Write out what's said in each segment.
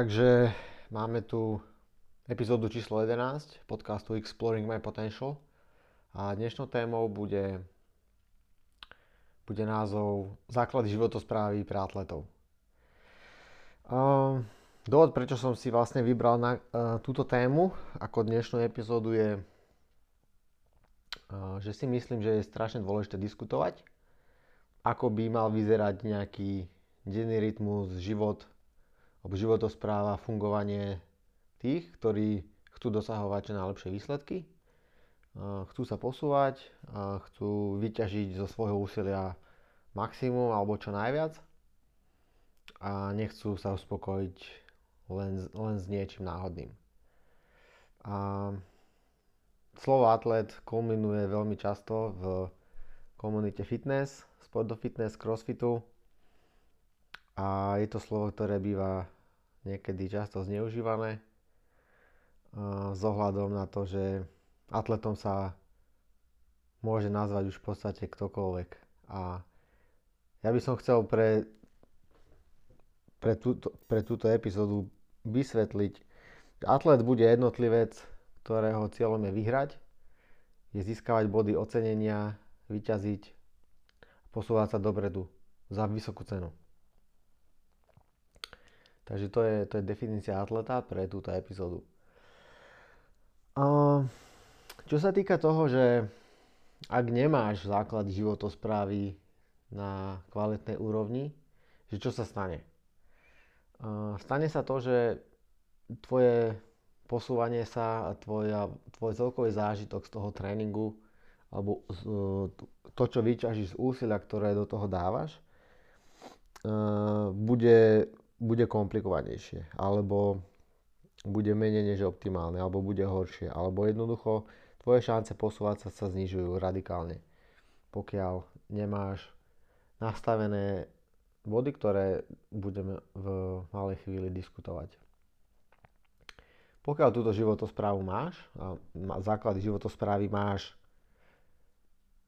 Takže máme tu epizódu číslo 11 podcastu Exploring My Potential a dnešnou témou bude, bude názov Základy životosprávy pre atletov. Um, dôvod, prečo som si vlastne vybral na uh, túto tému ako dnešnú epizódu je, uh, že si myslím, že je strašne dôležité diskutovať, ako by mal vyzerať nejaký denný rytmus, život životospráva, fungovanie tých, ktorí chcú dosahovať čo najlepšie výsledky, chcú sa posúvať, chcú vyťažiť zo svojho úsilia maximum alebo čo najviac a nechcú sa uspokojiť len, len s niečím náhodným. A slovo atlet kulminuje veľmi často v komunite fitness, sport do fitness, crossfitu, a je to slovo, ktoré býva niekedy často zneužívané s ohľadom na to, že atletom sa môže nazvať už v podstate ktokoľvek. A ja by som chcel pre, pre, túto, pre túto epizódu vysvetliť, že atlet bude jednotlivec, ktorého cieľom je vyhrať, je získavať body ocenenia, vyťaziť, posúvať sa dopredu za vysokú cenu. Takže to je, to je definícia atleta pre túto epizódu. Čo sa týka toho, že ak nemáš základy životosprávy na kvalitnej úrovni, že čo sa stane? Stane sa to, že tvoje posúvanie sa a tvoja, tvoj celkový zážitok z toho tréningu alebo to, čo vyťažíš z úsilia, ktoré do toho dávaš, bude bude komplikovanejšie, alebo bude menej než optimálne, alebo bude horšie, alebo jednoducho tvoje šance posúvať sa sa znižujú radikálne, pokiaľ nemáš nastavené body, ktoré budeme v malej chvíli diskutovať. Pokiaľ túto životosprávu máš, a základy životosprávy máš,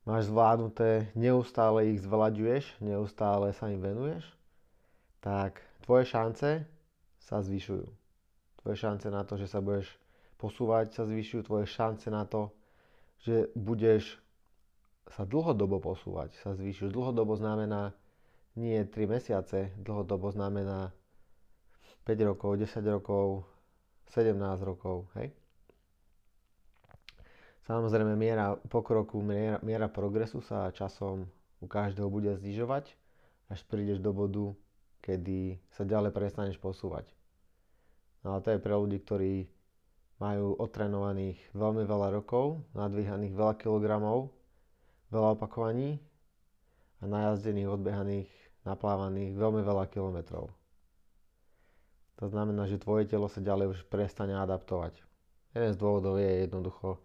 máš zvládnuté, neustále ich zvelaďuješ, neustále sa im venuješ, tak tvoje šance sa zvyšujú. Tvoje šance na to, že sa budeš posúvať, sa zvyšujú. Tvoje šance na to, že budeš sa dlhodobo posúvať, sa zvyšujú. Dlhodobo znamená nie 3 mesiace, dlhodobo znamená 5 rokov, 10 rokov, 17 rokov, hej? Samozrejme, miera pokroku, miera, miera progresu sa časom u každého bude znižovať, až prídeš do bodu, kedy sa ďalej prestaneš posúvať. No a to je pre ľudí, ktorí majú otrenovaných veľmi veľa rokov, nadvíhaných veľa kilogramov, veľa opakovaní a najazdených, odbehaných, naplávaných veľmi veľa kilometrov. To znamená, že tvoje telo sa ďalej už prestane adaptovať. Jeden z dôvodov je jednoducho,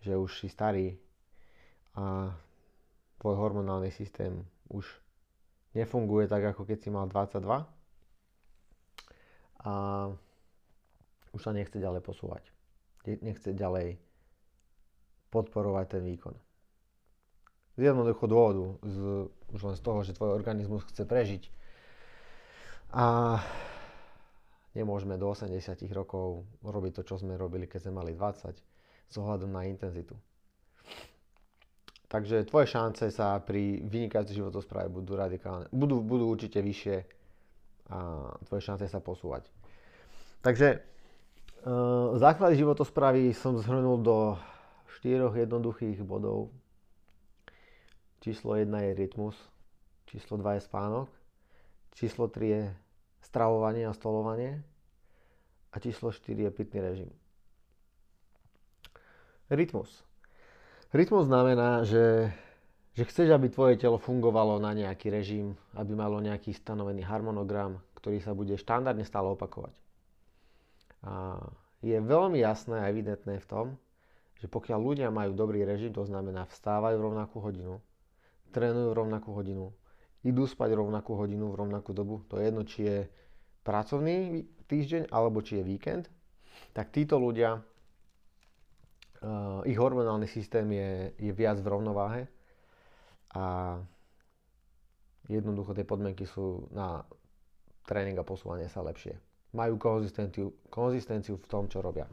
že už si starý a tvoj hormonálny systém už nefunguje tak, ako keď si mal 22 a už sa nechce ďalej posúvať. Nechce ďalej podporovať ten výkon. Z jednoducho dôvodu, z, už len z toho, že tvoj organizmus chce prežiť a nemôžeme do 80 rokov robiť to, čo sme robili, keď sme mali 20, s ohľadom na intenzitu. Takže tvoje šance sa pri vynikajúcej životospráve budú radikálne, budú, budú určite vyššie a tvoje šance sa posúvať. Takže e, základy životosprávy som zhrnul do štyroch jednoduchých bodov. Číslo 1 je rytmus, číslo 2 je spánok, číslo 3 je stravovanie a stolovanie a číslo 4 je pitný režim. Rytmus. Rytmus znamená, že, že chceš, aby tvoje telo fungovalo na nejaký režim, aby malo nejaký stanovený harmonogram, ktorý sa bude štandardne stále opakovať. A je veľmi jasné a evidentné v tom, že pokiaľ ľudia majú dobrý režim, to znamená vstávajú v rovnakú hodinu, trénujú v rovnakú hodinu, idú spať rovnakú hodinu v rovnakú dobu, to je jedno, či je pracovný týždeň alebo či je víkend, tak títo ľudia ich hormonálny systém je, je viac v rovnováhe a jednoducho tie podmienky sú na tréning a posúvanie sa lepšie. majú konzistenciu, konzistenciu v tom, čo robia.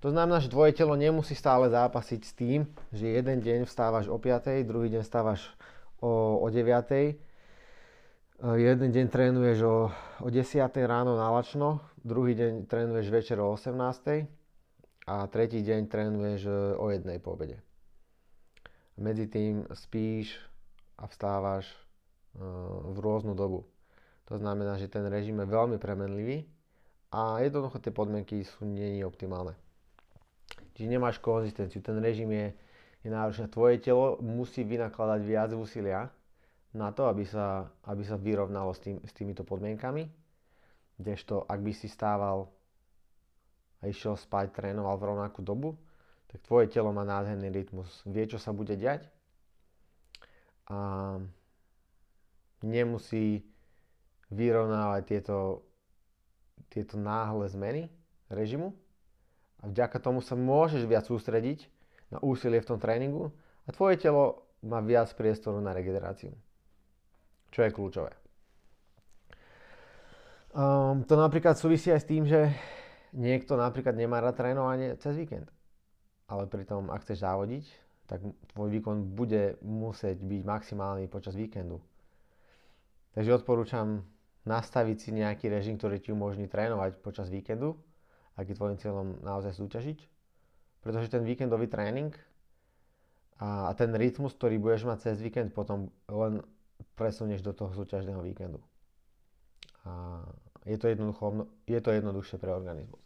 To znamená, že tvoje telo nemusí stále zápasiť s tým, že jeden deň vstávaš o 5, druhý deň vstávaš o, o 9, jeden deň trénuješ o, o 10 ráno na lačno, druhý deň trénuješ večer o 18 a tretí deň trénuješ e, o jednej po obede. Medzi tým spíš a vstávaš e, v rôznu dobu. To znamená, že ten režim je veľmi premenlivý a jednoducho tie podmienky sú nie optimálne. Čiže nemáš konzistenciu. Ten režim je, je náročný. Tvoje telo musí vynakladať viac úsilia na to, aby sa, aby sa vyrovnalo s, tým, s týmito podmienkami. Kdežto, ak by si stával a išiel spať, trénoval v rovnakú dobu, tak tvoje telo má nádherný rytmus. Vie, čo sa bude diať a nemusí vyrovnávať tieto, tieto náhle zmeny režimu, a vďaka tomu sa môžeš viac sústrediť na úsilie v tom tréningu a tvoje telo má viac priestoru na regeneráciu. Čo je kľúčové. Um, to napríklad súvisí aj s tým, že niekto napríklad nemá rád trénovanie cez víkend. Ale pritom, ak chceš závodiť, tak tvoj výkon bude musieť byť maximálny počas víkendu. Takže odporúčam nastaviť si nejaký režim, ktorý ti umožní trénovať počas víkendu ak je tvojim cieľom naozaj súťažiť. Pretože ten víkendový tréning a, ten rytmus, ktorý budeš mať cez víkend, potom len presunieš do toho súťažného víkendu. A je to, jednoducho, je to jednoduchšie pre organizmus.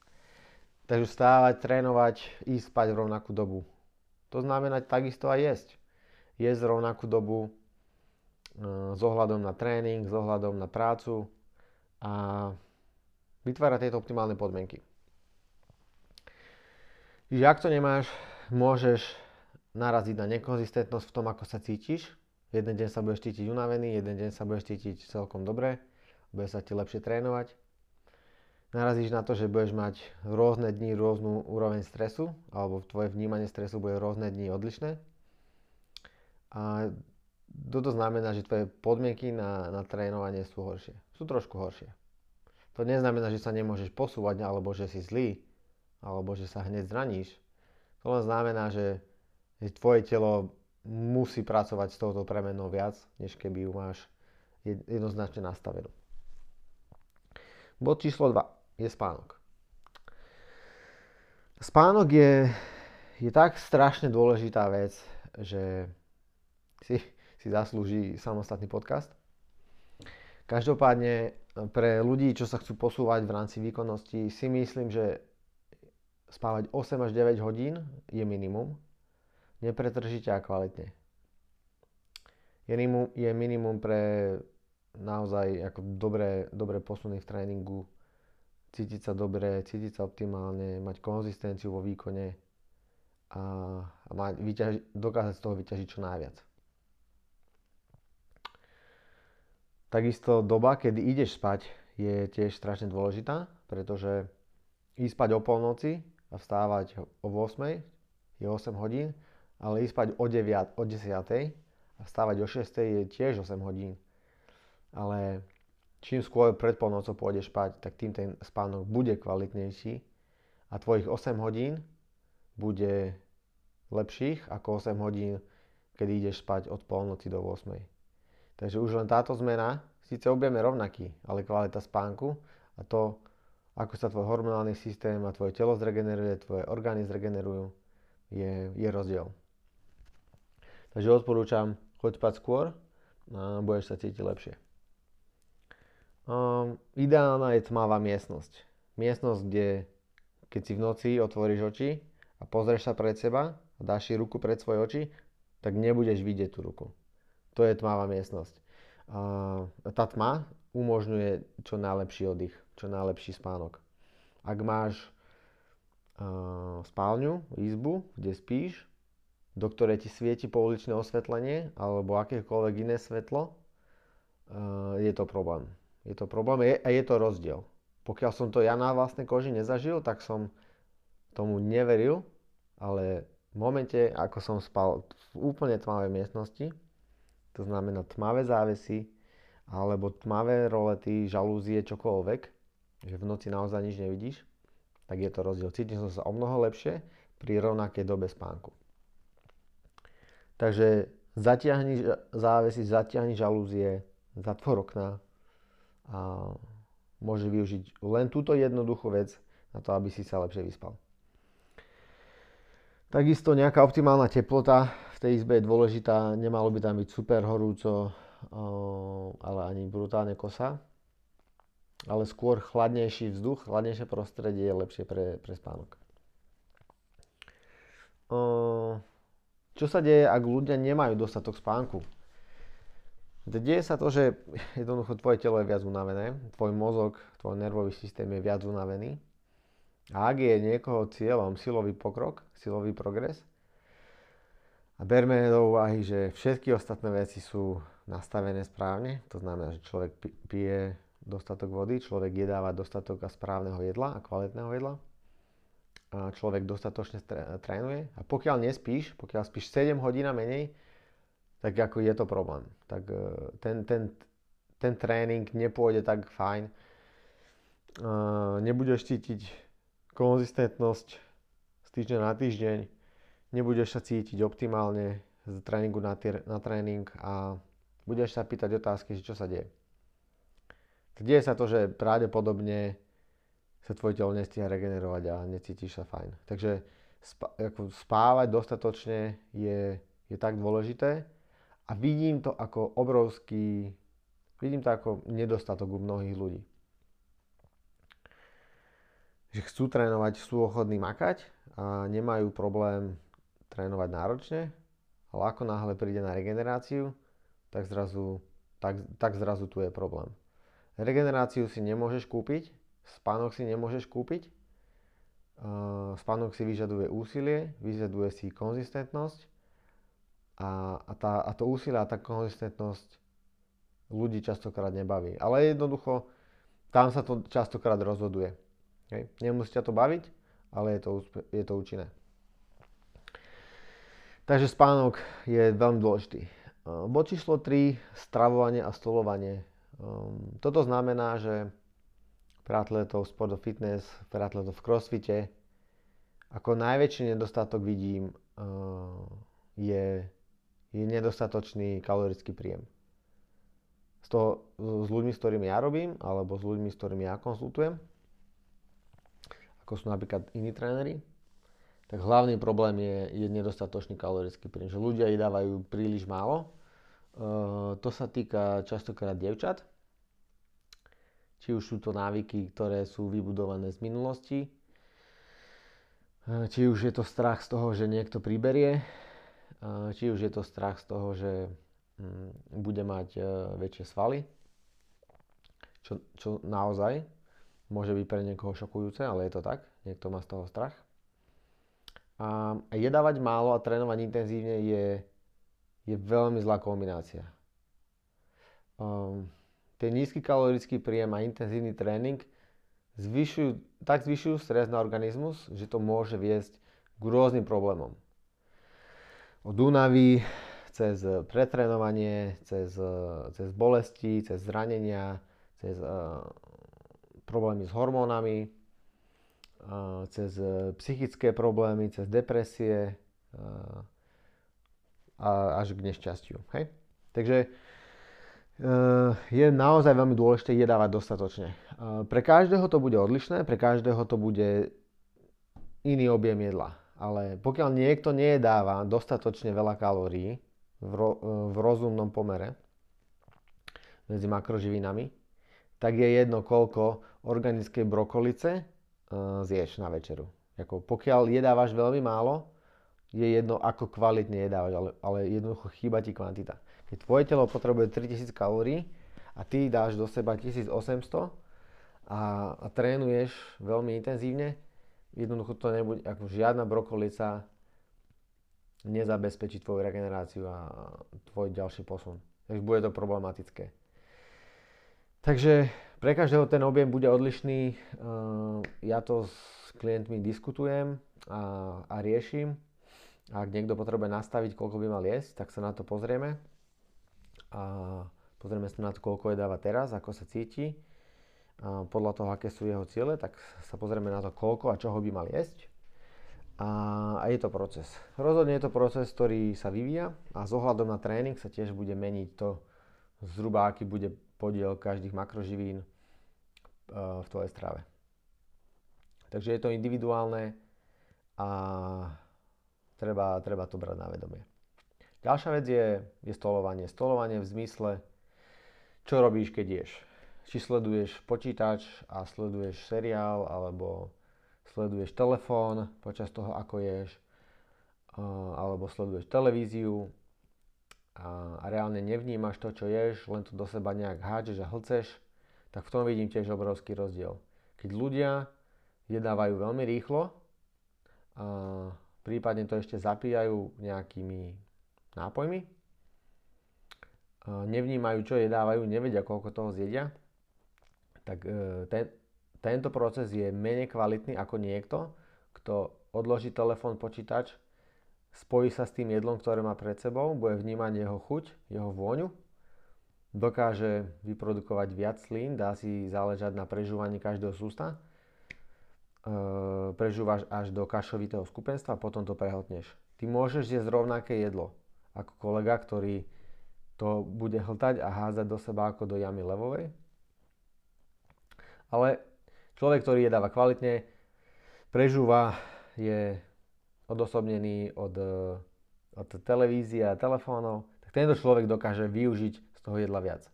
Takže stávať, trénovať, ísť spať v rovnakú dobu. To znamená takisto aj jesť. Jesť v rovnakú dobu e, s ohľadom na tréning, s ohľadom na prácu a vytvárať tieto optimálne podmienky. Čiže ak to nemáš, môžeš naraziť na nekonzistentnosť v tom, ako sa cítiš. Jeden deň sa budeš cítiť unavený, jeden deň sa budeš cítiť celkom dobre, bude sa ti lepšie trénovať. Narazíš na to, že budeš mať rôzne dni rôznu úroveň stresu, alebo tvoje vnímanie stresu bude rôzne dni odlišné. A toto znamená, že tvoje podmienky na, na trénovanie sú horšie. Sú trošku horšie. To neznamená, že sa nemôžeš posúvať, alebo že si zlý, alebo že sa hneď zraníš. To len znamená, že, tvoje telo musí pracovať s touto premenou viac, než keby ju máš jednoznačne nastavenú. Bod číslo 2 je spánok. Spánok je, je tak strašne dôležitá vec, že si, si zaslúži samostatný podcast. Každopádne pre ľudí, čo sa chcú posúvať v rámci výkonnosti, si myslím, že spávať 8 až 9 hodín je minimum. Nepretržite a kvalitne. Je minimum, je minimum pre naozaj ako dobré, dobré posuny v tréningu, cítiť sa dobre, cítiť sa optimálne, mať konzistenciu vo výkone a, a mať, vyťaži, dokázať z toho vyťažiť čo najviac. Takisto doba, kedy ideš spať, je tiež strašne dôležitá, pretože ísť spať o polnoci a vstávať o 8, je 8 hodín, ale ísť spať o 9, o 10 a vstávať o 6 je tiež 8 hodín. Ale čím skôr pred polnocou pôjdeš spať, tak tým ten spánok bude kvalitnejší a tvojich 8 hodín bude lepších ako 8 hodín, keď ideš spať od polnoci do 8. Takže už len táto zmena, síce objeme rovnaký, ale kvalita spánku a to ako sa tvoj hormonálny systém a tvoje telo zregeneruje, tvoje orgány zregenerujú, je, je rozdiel. Takže odporúčam, choď spať skôr a budeš sa cítiť lepšie. Um, ideálna je tmavá miestnosť. Miestnosť, kde keď si v noci otvoríš oči a pozrieš sa pred seba a dáš si ruku pred svoje oči, tak nebudeš vidieť tú ruku. To je tmavá miestnosť. A tá tma umožňuje čo najlepší oddych, čo najlepší spánok. Ak máš uh, spálňu, izbu, kde spíš, do ktorej ti svieti pouličné osvetlenie alebo akékoľvek iné svetlo, uh, je to problém. Je to problém a je to rozdiel. Pokiaľ som to ja na vlastnej koži nezažil, tak som tomu neveril, ale v momente, ako som spal v úplne tmavej miestnosti, to znamená tmavé závesy, alebo tmavé rolety, žalúzie, čokoľvek, že v noci naozaj nič nevidíš, tak je to rozdiel. Cítim som sa o mnoho lepšie pri rovnakej dobe spánku. Takže zatiahni závesy, zatiahni žalúzie, zatvor okna a môže využiť len túto jednoduchú vec na to, aby si sa lepšie vyspal. Takisto nejaká optimálna teplota v tej izbe je dôležitá, nemalo by tam byť super horúco, ale ani brutálne kosa. Ale skôr chladnejší vzduch, chladnejšie prostredie je lepšie pre, pre spánok. Čo sa deje, ak ľudia nemajú dostatok spánku? Deje sa to, že jednoducho tvoje telo je viac unavené, tvoj mozog, tvoj nervový systém je viac unavený. A ak je niekoho cieľom silový pokrok, silový progres, a berme do úvahy, že všetky ostatné veci sú nastavené správne, to znamená, že človek pije dostatok vody, človek jedáva dostatok a správneho jedla a kvalitného jedla, človek dostatočne trénuje a pokiaľ nespíš, pokiaľ spíš 7 hodín a menej, tak ako je to problém. Tak e, ten, ten, ten tréning nepôjde tak fajn. Nebudeš cítiť konzistentnosť z týždňa na týždeň, nebudeš sa cítiť optimálne z tréningu na, tý, na tréning a budeš sa pýtať otázky, že čo sa deje. Deje sa to, že pravdepodobne sa tvoje telo nestíha regenerovať a necítiš sa fajn. Takže spávať dostatočne je, je tak dôležité a vidím to ako obrovský, vidím to ako nedostatok u mnohých ľudí. Že chcú trénovať, sú ochotní makať a nemajú problém trénovať náročne, ale ako náhle príde na regeneráciu, tak zrazu, tak, tak zrazu tu je problém. Regeneráciu si nemôžeš kúpiť, Spánok si nemôžeš kúpiť. Spánok si vyžaduje úsilie, vyžaduje si konzistentnosť a, a, tá, a to úsilie a tá konzistentnosť ľudí častokrát nebaví. Ale jednoducho, tam sa to častokrát rozhoduje. Hej. Nemusí ťa to baviť, ale je to, je to účinné. Takže spánok je veľmi dôležitý. Bod číslo 3, stravovanie a stolovanie. Ehm, toto znamená, že pre atletov sport of fitness, pre atletov v crossfite. Ako najväčší nedostatok vidím uh, je, je nedostatočný kalorický príjem. Z toho, s ľuďmi, s ktorými ja robím, alebo s ľuďmi, s ktorými ja konsultujem, ako sú napríklad iní tréneri, tak hlavný problém je, je nedostatočný kalorický príjem. Že ľudia jedávajú príliš málo. Uh, to sa týka častokrát dievčat, či už sú to návyky, ktoré sú vybudované z minulosti, či už je to strach z toho, že niekto priberie, či už je to strach z toho, že mm, bude mať e, väčšie svaly, čo, čo naozaj môže byť pre niekoho šokujúce, ale je to tak, niekto má z toho strach. A jedávať málo a trénovať intenzívne je, je veľmi zlá kombinácia. Um, ten nízky kalorický príjem a intenzívny tréning zvyšujú, tak zvyšujú stres na organizmus, že to môže viesť k rôznym problémom. Od únavy, cez pretrénovanie, cez, cez bolesti, cez zranenia, cez uh, problémy s hormónami, uh, cez psychické problémy, cez depresie uh, a až k nešťastiu. Hej? Takže Eh, je naozaj veľmi dôležité jedávať dostatočne. Eh, pre každého to bude odlišné, pre každého to bude iný objem jedla. Ale pokiaľ niekto nejedáva dostatočne veľa kalórií v, ro, eh, v rozumnom pomere medzi makroživinami, tak je jedno, koľko organickej brokolice zješ na večeru. Ako pokiaľ jedávaš veľmi málo, je jedno, ako kvalitne jedávaš, ale, ale jednoducho chýba ti kvantita. Keď tvoje telo potrebuje 3000 kalórií a ty dáš do seba 1800 a, a trénuješ veľmi intenzívne, jednoducho to nebude, ako žiadna brokolica nezabezpečí tvoju regeneráciu a tvoj ďalší posun. Takže bude to problematické. Takže pre každého ten objem bude odlišný. Ja to s klientmi diskutujem a, a riešim. Ak niekto potrebuje nastaviť, koľko by mal jesť, tak sa na to pozrieme a pozrieme sa na to, koľko jedáva teraz, ako sa cíti podľa toho, aké sú jeho ciele, tak sa pozrieme na to, koľko a čoho by mal jesť. A, a je to proces. Rozhodne je to proces, ktorý sa vyvíja a s ohľadom na tréning sa tiež bude meniť to, zhruba aký bude podiel každých makroživín e, v tvojej strave. Takže je to individuálne a treba, treba to brať na vedomie. Ďalšia vec je, je stolovanie. Stolovanie v zmysle, čo robíš, keď ješ. Či sleduješ počítač a sleduješ seriál, alebo sleduješ telefón počas toho, ako ješ, alebo sleduješ televíziu a, reálne nevnímaš to, čo ješ, len to do seba nejak hádžeš a hlceš, tak v tom vidím tiež obrovský rozdiel. Keď ľudia jedávajú veľmi rýchlo, a prípadne to ešte zapíjajú nejakými nápojmi, nevnímajú, čo jedávajú, nevedia, koľko toho zjedia, tak e, ten, tento proces je menej kvalitný ako niekto, kto odloží telefón, počítač, spojí sa s tým jedlom, ktoré má pred sebou, bude vnímať jeho chuť, jeho vôňu, dokáže vyprodukovať viac slín, dá si záležať na prežúvaní každého sústa, e, prežúvaš až do kašovitého skupenstva a potom to prehltneš. Ty môžeš jesť rovnaké jedlo ako kolega, ktorý to bude hltať a házať do seba ako do jamy levovej. Ale Človek, ktorý jedáva kvalitne, prežúva, je odosobnený od, eh, od televízie a telefónov, tak tento človek dokáže využiť z toho jedla viac.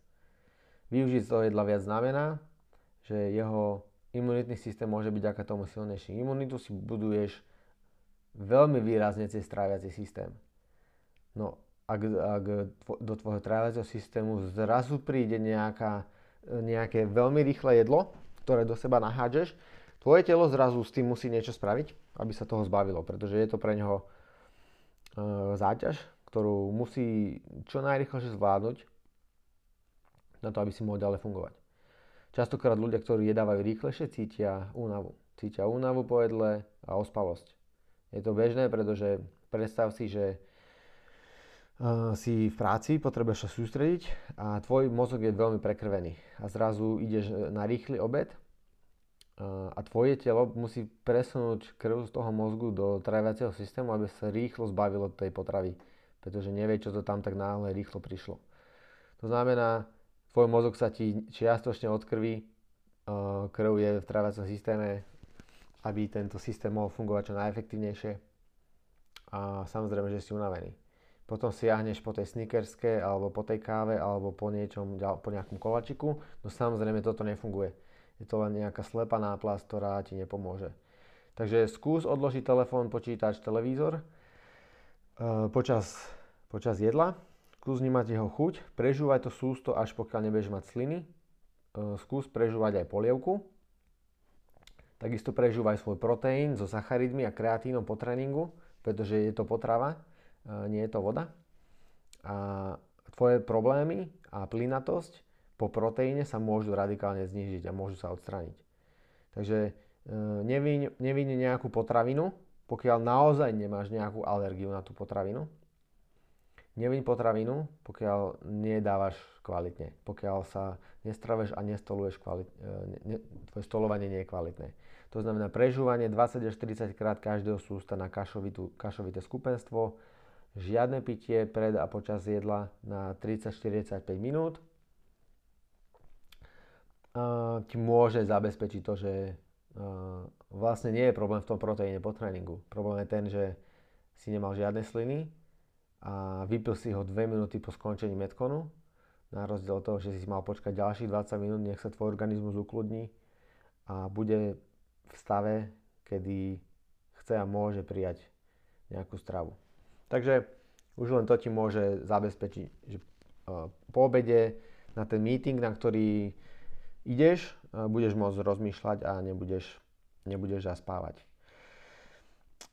Využiť z toho jedla viac znamená, že jeho imunitný systém môže byť ako tomu silnejší. Imunitu si buduješ veľmi výrazne cez tráviaci systém. No, ak, ak do tvojho tráviaceho systému zrazu príde nejaká, nejaké veľmi rýchle jedlo, ktoré do seba nahádžeš, tvoje telo zrazu s tým musí niečo spraviť, aby sa toho zbavilo, pretože je to pre neho e, záťaž, ktorú musí čo najrychlejšie zvládnuť na to, aby si mohol ďalej fungovať. Častokrát ľudia, ktorí jedávajú rýchlejšie, cítia únavu. Cítia únavu po jedle a ospalosť. Je to bežné, pretože predstav si, že si v práci, potrebuješ sa sústrediť a tvoj mozog je veľmi prekrvený a zrazu ideš na rýchly obed a tvoje telo musí presunúť krv z toho mozgu do tráviaceho systému, aby sa rýchlo zbavilo tej potravy, pretože nevie, čo to tam tak náhle rýchlo prišlo. To znamená, tvoj mozog sa ti čiastočne odkrví, krv je v tráviacom systéme, aby tento systém mohol fungovať čo najefektívnejšie a samozrejme, že si unavený. Potom siahneš po tej snickerske alebo po tej káve alebo po niečom, po nejakom kolačiku, no samozrejme toto nefunguje je to len nejaká slepá náplasť, ktorá ti nepomôže. Takže skús odložiť telefón, počítač, televízor e, počas, počas jedla. Skús vnímať jeho chuť, prežúvaj to sústo, až pokiaľ nebudeš mať sliny. E, skús prežúvať aj polievku. Takisto prežúvaj svoj proteín so sacharidmi a kreatínom po tréningu, pretože je to potrava, nie je to voda. A tvoje problémy a plynatosť po proteíne sa môžu radikálne znižiť a môžu sa odstrániť. Takže e, neviň, neviň nejakú potravinu, pokiaľ naozaj nemáš nejakú alergiu na tú potravinu. Neviň potravinu, pokiaľ nedávaš kvalitne, pokiaľ sa nestraveš a nestoluješ kvalitne, ne, tvoje stolovanie nie je kvalitné. To znamená prežúvanie 20 až 40 krát každého sústa na kašovitú, kašovité skupenstvo, žiadne pitie pred a počas jedla na 30-45 minút, ti môže zabezpečiť to, že vlastne nie je problém v tom proteíne po tréningu. Problém je ten, že si nemal žiadne sliny a vypil si ho 2 minúty po skončení metkonu, na rozdiel od toho, že si mal počkať ďalších 20 minút, nech sa tvoj organizmus ukludní a bude v stave, kedy chce a môže prijať nejakú stravu. Takže už len to ti môže zabezpečiť, že po obede na ten meeting, na ktorý ideš, budeš môcť rozmýšľať a nebudeš, nebudeš zaspávať.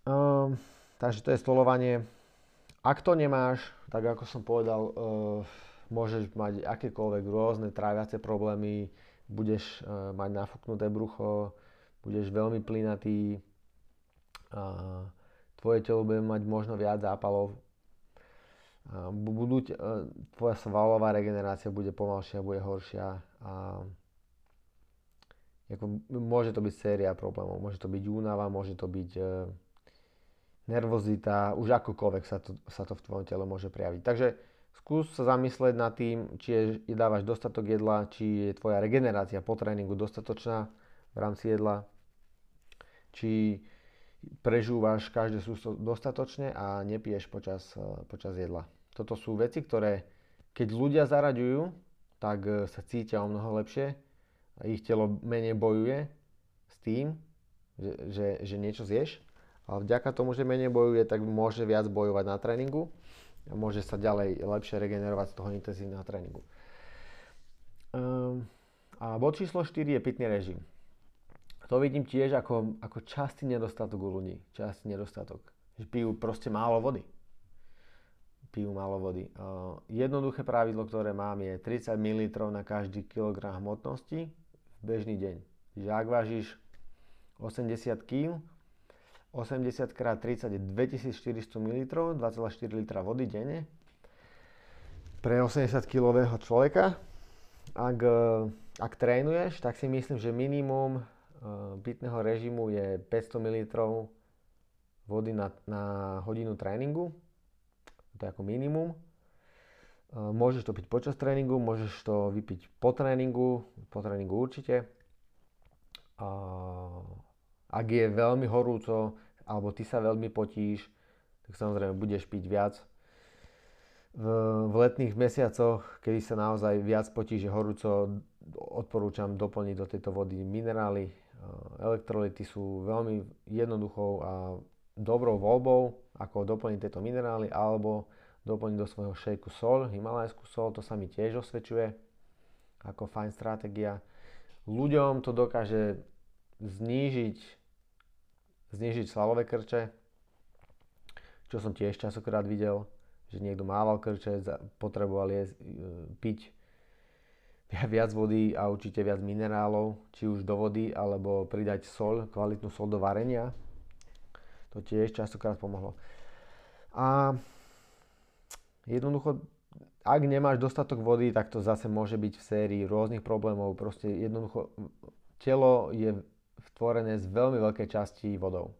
Um, takže to je stolovanie. Ak to nemáš, tak ako som povedal, uh, môžeš mať akékoľvek rôzne tráviace problémy, budeš uh, mať nafúknuté brucho, budeš veľmi plynatý, uh, tvoje telo bude mať možno viac zápalov, budú, uh, tvoja svalová regenerácia bude pomalšia, bude horšia a ako, môže to byť séria problémov, môže to byť únava, môže to byť e, nervozita, už akokoľvek sa to, sa to v tvojom tele môže prejaviť. Takže skús sa zamyslieť nad tým, či je, dávaš dostatok jedla, či je tvoja regenerácia po tréningu dostatočná v rámci jedla, či prežúvaš každé sústo dostatočne a nepiješ počas, e, počas jedla. Toto sú veci, ktoré keď ľudia zaraďujú, tak e, sa cítia o mnoho lepšie ich telo menej bojuje s tým, že, že, že niečo zješ. A vďaka tomu, že menej bojuje, tak môže viac bojovať na tréningu a môže sa ďalej lepšie regenerovať z toho intenzívneho tréningu. Um, a bod číslo 4 je pitný režim. To vidím tiež ako, ako častý nedostatok u ľudí. Častý nedostatok. Že pijú proste málo vody pijú málo vody. Jednoduché pravidlo, ktoré mám je 30 ml na každý kilogram hmotnosti v bežný deň. Čiže ak vážiš 80 kg, 80 x 30 je 2400 ml, 2,4 litra vody denne. Pre 80 kg človeka, ak, ak trénuješ, tak si myslím, že minimum pitného režimu je 500 ml vody na, na hodinu tréningu to je ako minimum. Môžeš to piť počas tréningu, môžeš to vypiť po tréningu, po tréningu určite. Ak je veľmi horúco, alebo ty sa veľmi potíš, tak samozrejme budeš piť viac. V, letných mesiacoch, kedy sa naozaj viac potíš, horúco, odporúčam doplniť do tejto vody minerály. Elektrolyty sú veľmi jednoduchou a dobrou voľbou, ako doplniť tieto minerály, alebo doplniť do svojho šejku sol, himalajskú sol, to sa mi tiež osvedčuje ako fajn stratégia. Ľuďom to dokáže znížiť, znížiť svalové krče, čo som tiež časokrát videl, že niekto mával krče, potreboval jesť, e, piť viac vody a určite viac minerálov, či už do vody, alebo pridať sol, kvalitnú sol do varenia, to tiež častokrát pomohlo. A jednoducho, ak nemáš dostatok vody, tak to zase môže byť v sérii rôznych problémov. Proste jednoducho, telo je tvorené z veľmi veľkej časti vodou.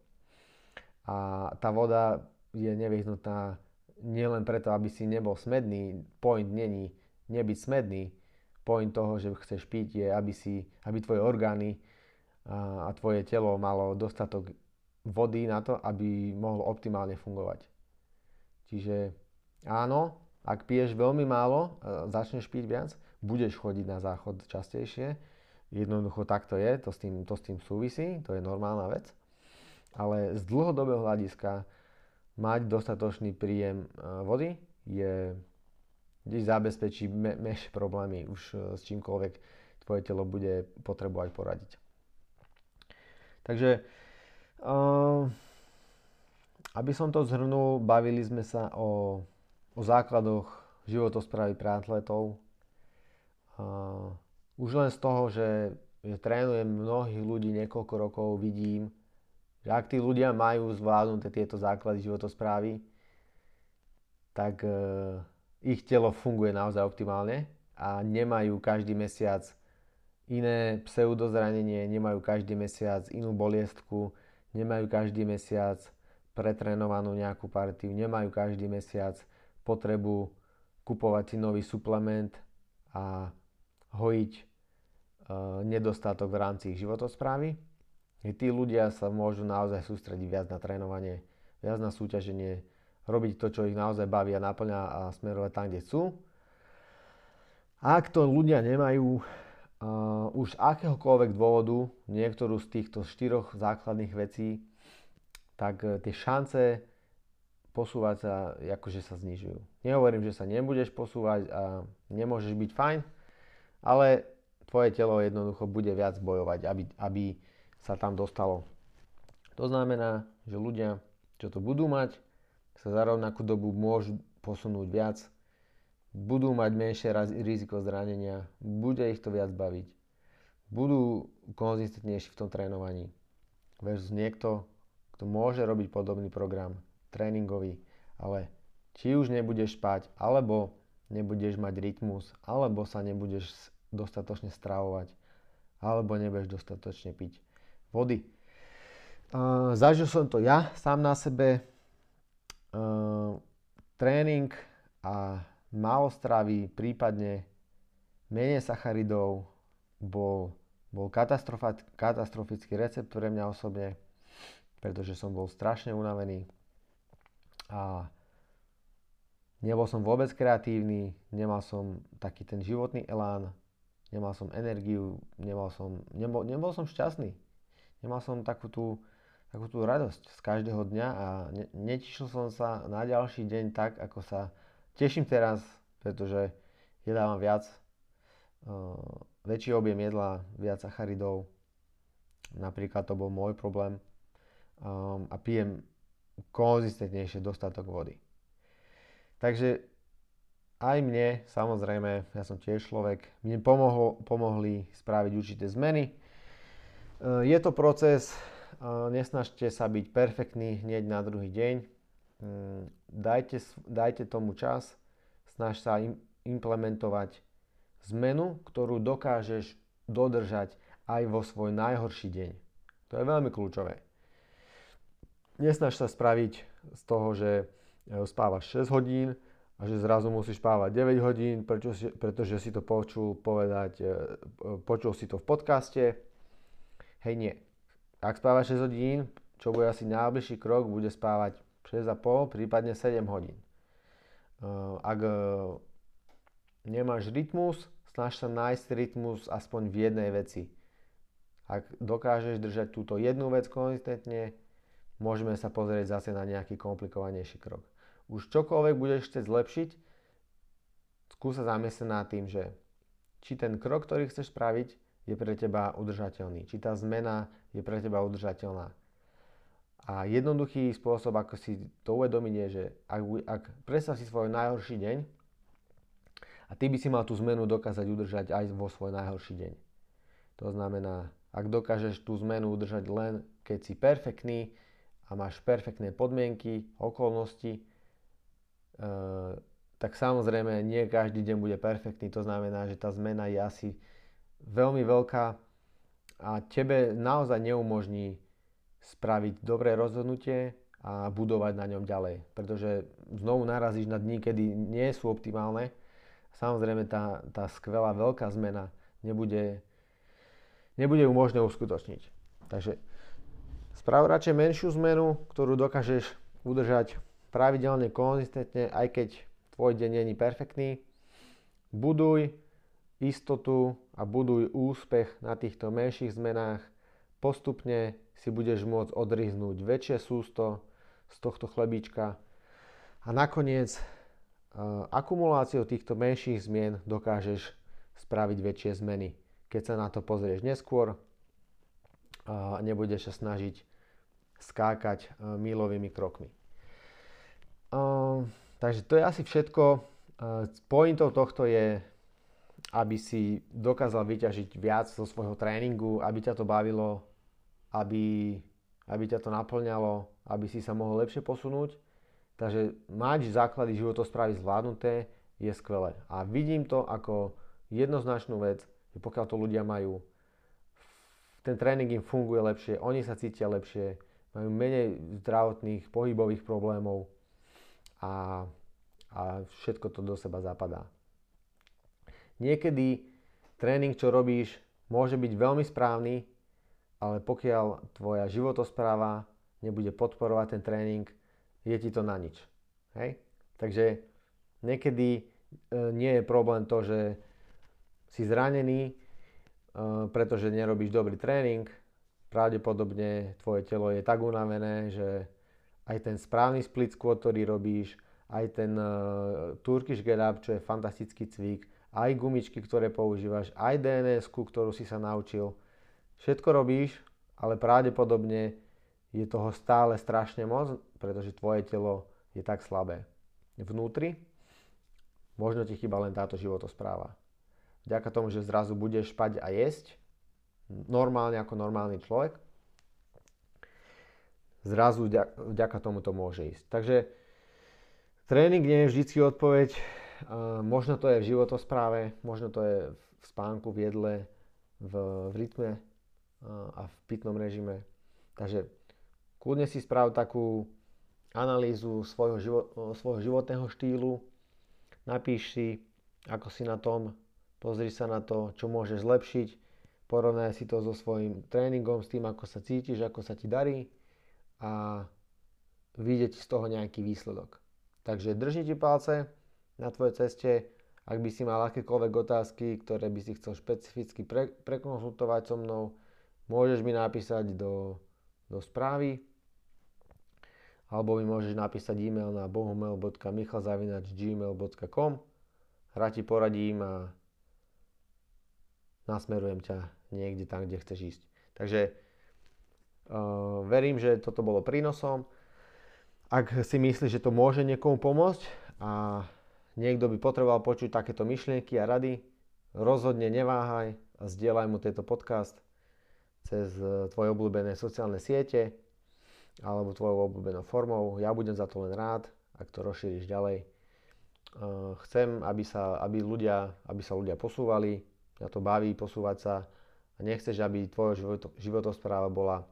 A tá voda je nevyhnutná nielen preto, aby si nebol smedný. Point není nebyť smedný. Point toho, že chceš piť, je, aby, si, aby tvoje orgány a, a tvoje telo malo dostatok vody na to, aby mohol optimálne fungovať. Čiže áno, ak piješ veľmi málo, začneš piť viac, budeš chodiť na záchod častejšie. Jednoducho takto je, to s tým, to s tým súvisí, to je normálna vec. Ale z dlhodobého hľadiska mať dostatočný príjem vody je, zabezpečí me, problémy už e, s čímkoľvek tvoje telo bude potrebovať poradiť. Takže Ehm, aby som to zhrnul, bavili sme sa o, o základoch životosprávy pre atletov. Uh, už len z toho, že, že trénujem mnohých ľudí niekoľko rokov, vidím, že ak tí ľudia majú zvládnuté tieto základy životosprávy, tak uh, ich telo funguje naozaj optimálne a nemajú každý mesiac iné pseudozranenie, nemajú každý mesiac inú boliestku, nemajú každý mesiac pretrenovanú nejakú partiu, nemajú každý mesiac potrebu kupovať si nový suplement a hojiť e, nedostatok v rámci ich životosprávy. Tí ľudia sa môžu naozaj sústrediť viac na trénovanie, viac na súťaženie, robiť to, čo ich naozaj baví a naplňa a smerovať tam, kde chcú. Ak to ľudia nemajú, uh, už z akéhokoľvek dôvodu niektorú z týchto štyroch základných vecí, tak uh, tie šance posúvať sa akože sa znižujú. Nehovorím, že sa nebudeš posúvať a nemôžeš byť fajn, ale tvoje telo jednoducho bude viac bojovať, aby, aby sa tam dostalo. To znamená, že ľudia, čo to budú mať, sa za rovnakú dobu môžu posunúť viac budú mať menšie riziko zranenia, bude ich to viac baviť, budú konzistentnejší v tom trénovaní. Versus niekto, kto môže robiť podobný program, tréningový, ale či už nebudeš spať, alebo nebudeš mať rytmus, alebo sa nebudeš dostatočne stravovať, alebo nebudeš dostatočne piť vody. Uh, zažil som to ja sám na sebe. Uh, tréning a málo stravy, prípadne menej sacharidov bol, bol katastrofický recept pre mňa osobne, pretože som bol strašne unavený a nebol som vôbec kreatívny, nemal som taký ten životný elán, nemal som energiu, nemal som, nebol, nebol som šťastný. Nemal som takú tú, takú tú radosť z každého dňa a ne, netišil som sa na ďalší deň tak, ako sa teším teraz, pretože jedávam viac, väčší objem jedla, viac sacharidov. Napríklad to bol môj problém. A pijem konzistentnejšie dostatok vody. Takže aj mne, samozrejme, ja som tiež človek, mne pomohlo, pomohli spraviť určité zmeny. E, je to proces, nesnažte sa byť perfektný hneď na druhý deň. Mm, dajte, dajte tomu čas, snaž sa implementovať zmenu, ktorú dokážeš dodržať aj vo svoj najhorší deň. To je veľmi kľúčové nesnaž sa spraviť z toho, že e, spávaš 6 hodín a že zrazu musíš spávať 9 hodín, prečo si, pretože si to počul povedať, e, počul si to v podcaste. Hej, nie. Ak spávaš 6 hodín, čo bude asi najbližší krok, bude spávať 6,5, prípadne 7 hodín. E, ak nemáš rytmus, snaž sa nájsť rytmus aspoň v jednej veci. Ak dokážeš držať túto jednu vec konzistentne, môžeme sa pozrieť zase na nejaký komplikovanejší krok. Už čokoľvek budeš chcieť zlepšiť, skúsa zamyslieť nad tým, že či ten krok, ktorý chceš spraviť, je pre teba udržateľný. Či tá zmena je pre teba udržateľná. A jednoduchý spôsob, ako si to uvedomiť, je, že ak, ak predstav si svoj najhorší deň a ty by si mal tú zmenu dokázať udržať aj vo svoj najhorší deň. To znamená, ak dokážeš tú zmenu udržať len keď si perfektný, a máš perfektné podmienky, okolnosti, e, tak samozrejme nie každý deň bude perfektný. To znamená, že tá zmena je asi veľmi veľká a tebe naozaj neumožní spraviť dobré rozhodnutie a budovať na ňom ďalej. Pretože znovu narazíš na dní, kedy nie sú optimálne. Samozrejme tá, tá skvelá veľká zmena nebude, nebude ju možné uskutočniť. Takže Sprav radšej menšiu zmenu, ktorú dokážeš udržať pravidelne, konzistentne, aj keď tvoj deň není perfektný. Buduj istotu a buduj úspech na týchto menších zmenách. Postupne si budeš môcť odriznúť väčšie sústo z tohto chlebíčka a nakoniec akumuláciou týchto menších zmien dokážeš spraviť väčšie zmeny. Keď sa na to pozrieš neskôr a nebudeš sa snažiť skákať e, mílovými krokmi. Takže to je asi všetko. E, pointou tohto je, aby si dokázal vyťažiť viac zo svojho tréningu, aby ťa to bavilo, aby, aby ťa to naplňalo, aby si sa mohol lepšie posunúť. Takže mať základy životosprávy zvládnuté je skvelé. A vidím to ako jednoznačnú vec, že pokiaľ to ľudia majú, ten tréning im funguje lepšie, oni sa cítia lepšie, majú menej zdravotných pohybových problémov a, a všetko to do seba zapadá. Niekedy tréning, čo robíš, môže byť veľmi správny, ale pokiaľ tvoja životospráva nebude podporovať ten tréning, je ti to na nič. Hej? Takže niekedy e, nie je problém to, že si zranený, e, pretože nerobíš dobrý tréning, pravdepodobne tvoje telo je tak unavené, že aj ten správny split squat, ktorý robíš, aj ten uh, Turkish get up, čo je fantastický cvik, aj gumičky, ktoré používaš, aj dns ktorú si sa naučil. Všetko robíš, ale pravdepodobne je toho stále strašne moc, pretože tvoje telo je tak slabé. Vnútri možno ti chyba len táto životospráva. Vďaka tomu, že zrazu budeš spať a jesť, normálne ako normálny človek, zrazu vďaka tomu to môže ísť. Takže tréning nie je vždy odpoveď, možno to je v životospráve, možno to je v spánku, v jedle, v, v rytme a v pitnom režime. Takže kľudne si sprav takú analýzu svojho, život, svojho životného štýlu, napíš si, ako si na tom, pozri sa na to, čo môžeš zlepšiť, porovnaj si to so svojím tréningom, s tým, ako sa cítiš, ako sa ti darí a vyjde ti z toho nejaký výsledok. Takže držím ti palce na tvojej ceste, ak by si mal akékoľvek otázky, ktoré by si chcel špecificky pre, prekonzultovať so mnou, môžeš mi napísať do, do správy alebo mi môžeš napísať e-mail na bohumel.michalzavinač.gmail.com Rád ti poradím a nasmerujem ťa niekde tam, kde chceš ísť. Takže uh, verím, že toto bolo prínosom. Ak si myslíš, že to môže niekomu pomôcť a niekto by potreboval počuť takéto myšlienky a rady, rozhodne neváhaj a zdieľaj mu tento podcast cez e, tvoje obľúbené sociálne siete alebo tvojou obľúbenou formou. Ja budem za to len rád, ak to rozšíriš ďalej. E, chcem, aby sa, aby ľudia, aby sa ľudia posúvali, mňa to baví posúvať sa a nechceš, aby tvoja životospráva bola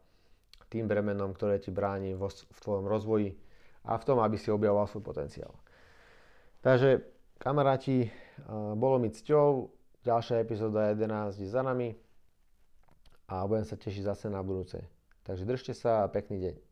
tým bremenom, ktoré ti bráni vo, v tvojom rozvoji a v tom, aby si objavoval svoj potenciál. Takže kamaráti, bolo mi cťou, ďalšia epizóda 11 je za nami a budem sa tešiť zase na budúce. Takže držte sa a pekný deň.